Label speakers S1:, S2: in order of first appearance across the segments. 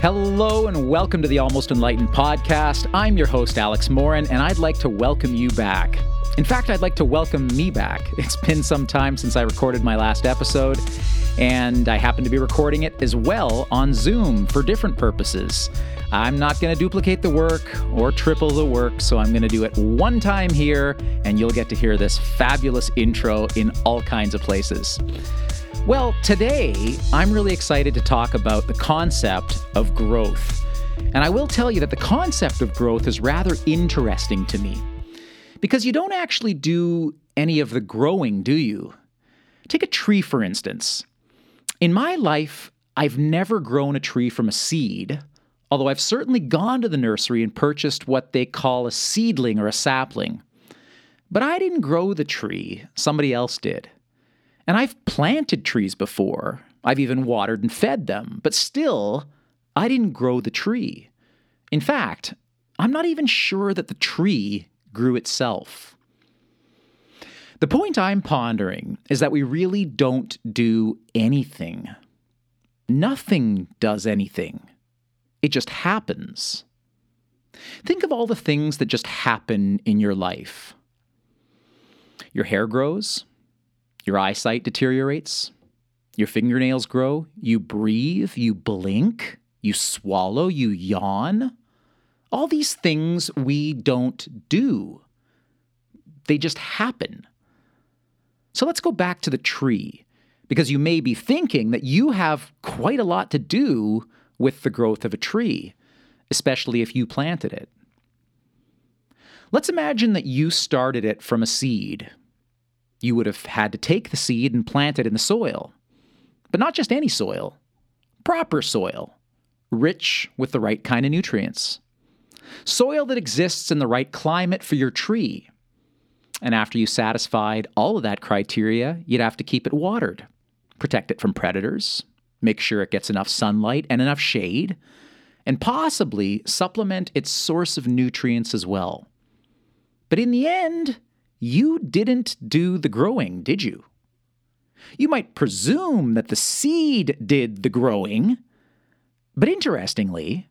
S1: Hello and welcome to the Almost Enlightened podcast. I'm your host, Alex Morin, and I'd like to welcome you back. In fact, I'd like to welcome me back. It's been some time since I recorded my last episode, and I happen to be recording it as well on Zoom for different purposes. I'm not going to duplicate the work or triple the work, so I'm going to do it one time here, and you'll get to hear this fabulous intro in all kinds of places. Well, today I'm really excited to talk about the concept of growth. And I will tell you that the concept of growth is rather interesting to me. Because you don't actually do any of the growing, do you? Take a tree, for instance. In my life, I've never grown a tree from a seed, although I've certainly gone to the nursery and purchased what they call a seedling or a sapling. But I didn't grow the tree, somebody else did. And I've planted trees before. I've even watered and fed them, but still, I didn't grow the tree. In fact, I'm not even sure that the tree grew itself. The point I'm pondering is that we really don't do anything. Nothing does anything. It just happens. Think of all the things that just happen in your life. Your hair grows, your eyesight deteriorates. Your fingernails grow. You breathe. You blink. You swallow. You yawn. All these things we don't do, they just happen. So let's go back to the tree, because you may be thinking that you have quite a lot to do with the growth of a tree, especially if you planted it. Let's imagine that you started it from a seed you would have had to take the seed and plant it in the soil. But not just any soil, proper soil, rich with the right kind of nutrients. Soil that exists in the right climate for your tree. And after you satisfied all of that criteria, you'd have to keep it watered, protect it from predators, make sure it gets enough sunlight and enough shade, and possibly supplement its source of nutrients as well. But in the end, you didn't do the growing, did you? You might presume that the seed did the growing, but interestingly,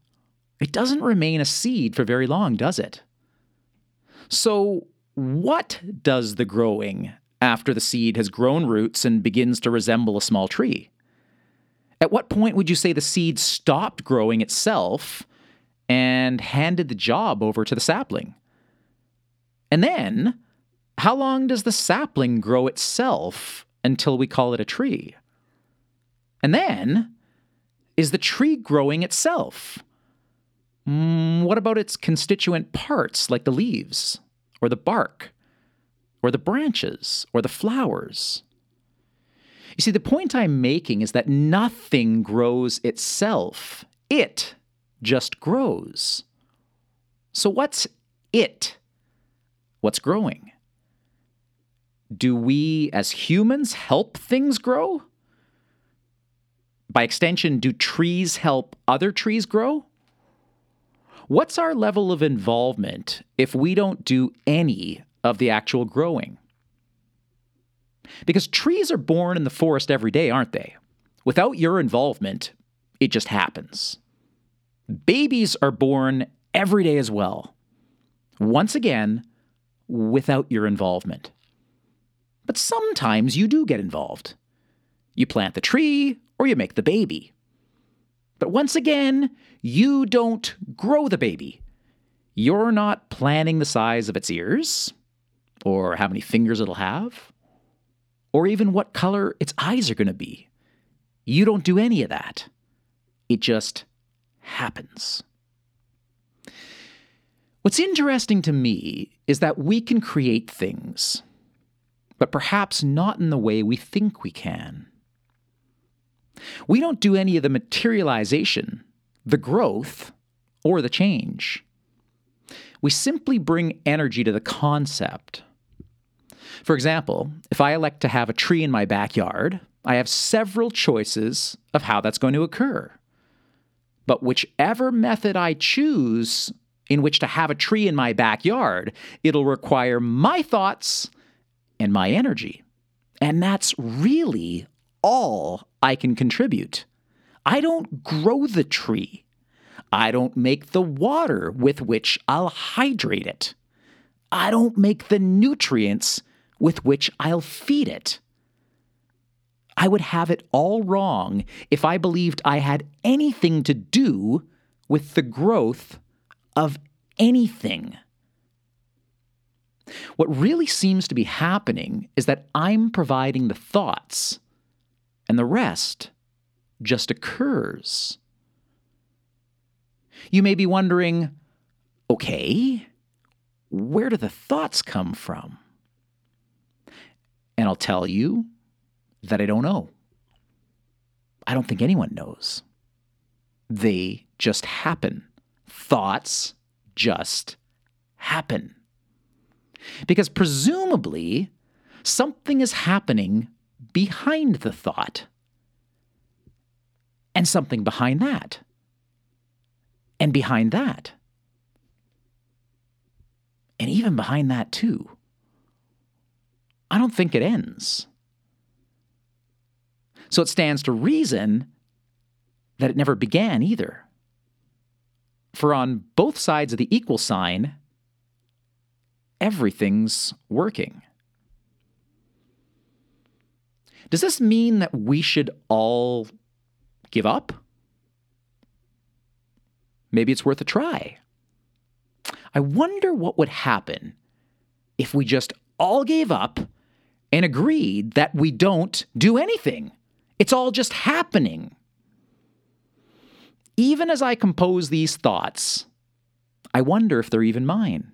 S1: it doesn't remain a seed for very long, does it? So, what does the growing after the seed has grown roots and begins to resemble a small tree? At what point would you say the seed stopped growing itself and handed the job over to the sapling? And then, how long does the sapling grow itself until we call it a tree? And then, is the tree growing itself? Mm, what about its constituent parts, like the leaves, or the bark, or the branches, or the flowers? You see, the point I'm making is that nothing grows itself, it just grows. So, what's it? What's growing? Do we as humans help things grow? By extension, do trees help other trees grow? What's our level of involvement if we don't do any of the actual growing? Because trees are born in the forest every day, aren't they? Without your involvement, it just happens. Babies are born every day as well. Once again, without your involvement. But sometimes you do get involved. You plant the tree or you make the baby. But once again, you don't grow the baby. You're not planning the size of its ears, or how many fingers it'll have, or even what color its eyes are going to be. You don't do any of that. It just happens. What's interesting to me is that we can create things but perhaps not in the way we think we can. We don't do any of the materialization, the growth, or the change. We simply bring energy to the concept. For example, if I elect to have a tree in my backyard, I have several choices of how that's going to occur. But whichever method I choose in which to have a tree in my backyard, it'll require my thoughts and my energy. And that's really all I can contribute. I don't grow the tree. I don't make the water with which I'll hydrate it. I don't make the nutrients with which I'll feed it. I would have it all wrong if I believed I had anything to do with the growth of anything. What really seems to be happening is that I'm providing the thoughts, and the rest just occurs. You may be wondering okay, where do the thoughts come from? And I'll tell you that I don't know. I don't think anyone knows. They just happen. Thoughts just happen. Because presumably, something is happening behind the thought, and something behind that, and behind that, and even behind that, too. I don't think it ends. So it stands to reason that it never began either. For on both sides of the equal sign, everything's working. Does this mean that we should all give up? Maybe it's worth a try. I wonder what would happen if we just all gave up and agreed that we don't do anything. It's all just happening. Even as I compose these thoughts, I wonder if they're even mine.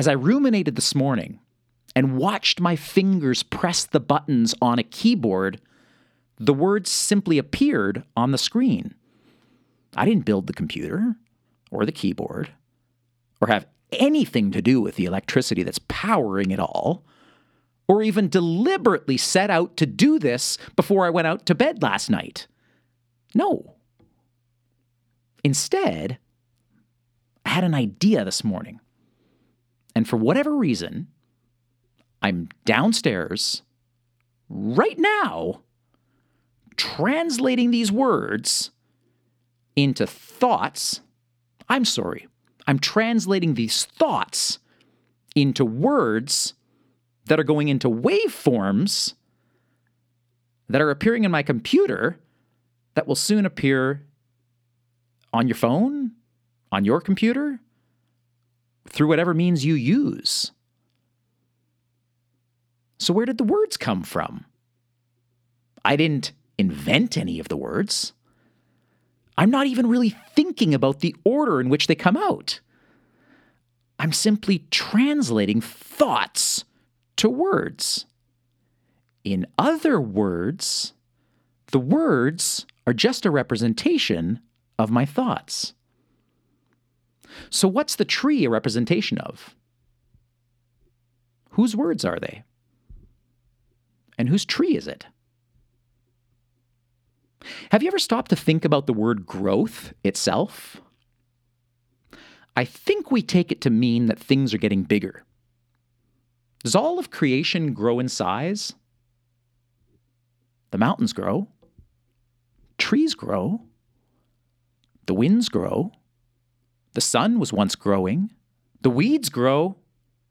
S1: As I ruminated this morning and watched my fingers press the buttons on a keyboard, the words simply appeared on the screen. I didn't build the computer or the keyboard or have anything to do with the electricity that's powering it all, or even deliberately set out to do this before I went out to bed last night. No. Instead, I had an idea this morning. And for whatever reason, I'm downstairs right now translating these words into thoughts. I'm sorry, I'm translating these thoughts into words that are going into waveforms that are appearing in my computer that will soon appear on your phone, on your computer, through whatever means you use. So, where did the words come from? I didn't invent any of the words. I'm not even really thinking about the order in which they come out. I'm simply translating thoughts to words. In other words, the words are just a representation of my thoughts. So, what's the tree a representation of? Whose words are they? And whose tree is it? Have you ever stopped to think about the word growth itself? I think we take it to mean that things are getting bigger. Does all of creation grow in size? The mountains grow, trees grow, the winds grow, the sun was once growing, the weeds grow.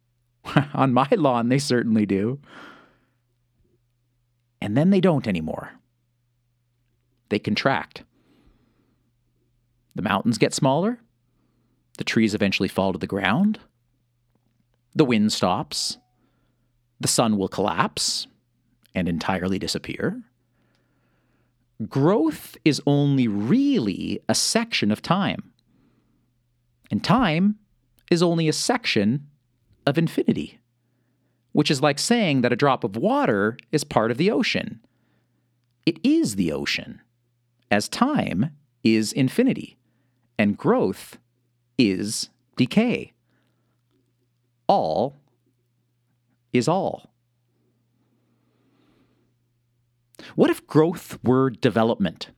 S1: On my lawn, they certainly do. And then they don't anymore they contract. The mountains get smaller. The trees eventually fall to the ground. The wind stops. The sun will collapse and entirely disappear. Growth is only really a section of time. And time is only a section of infinity, which is like saying that a drop of water is part of the ocean. It is the ocean as time is infinity and growth is decay. All is all. What if growth were development?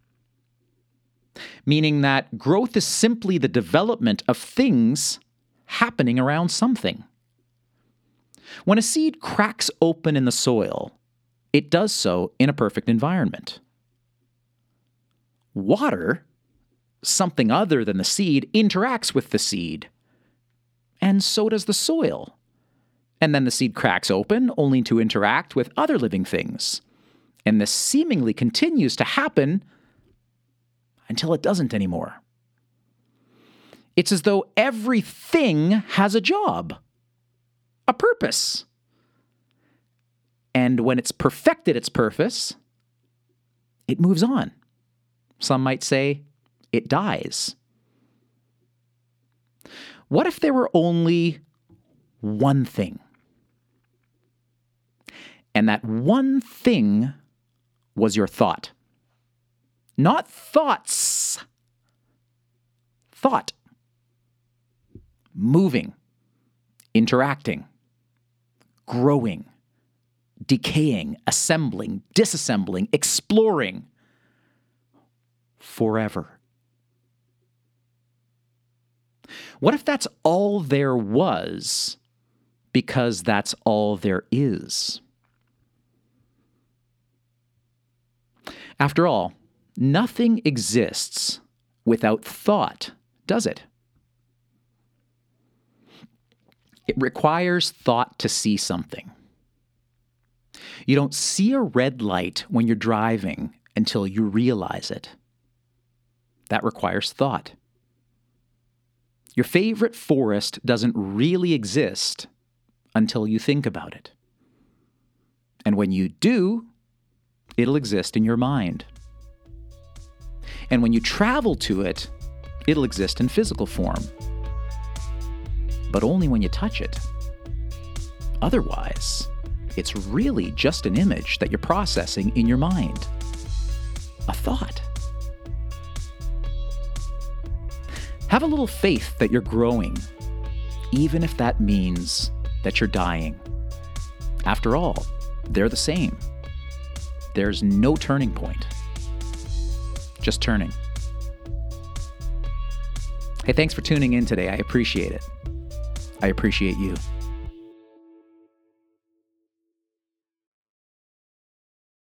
S1: Meaning that growth is simply the development of things happening around something. When a seed cracks open in the soil, it does so in a perfect environment. water, something other than the seed, interacts with the seed. And so does the soil. And then the seed cracks open, only to interact with other living things. And this seemingly continues to happen until it doesn't anymore. It's as though everything has a job, a purpose. And when it's perfected its purpose, it moves on. Some might say it dies. What if there were only one thing? And that one thing was your thought. Not thoughts. Thought. Moving, interacting, growing, decaying, assembling, disassembling, exploring forever. What if that's all there was because that's all there is? After all, nothing exists without thought, does it? It requires thought to see something. You don't see a red light when you're driving until you realize it. That requires thought. Your favorite forest doesn't really exist until you think about it. And when you do, it'll exist in your mind. And when you travel to it, it'll exist in physical form. But only when you touch it. Otherwise, it's really just an image that you're processing in your mind. A thought. Have a little faith that you're growing, even if that means that you're dying. After all, they're the same. There's no turning point, just turning. Hey, thanks for tuning in today. I appreciate it. I appreciate you.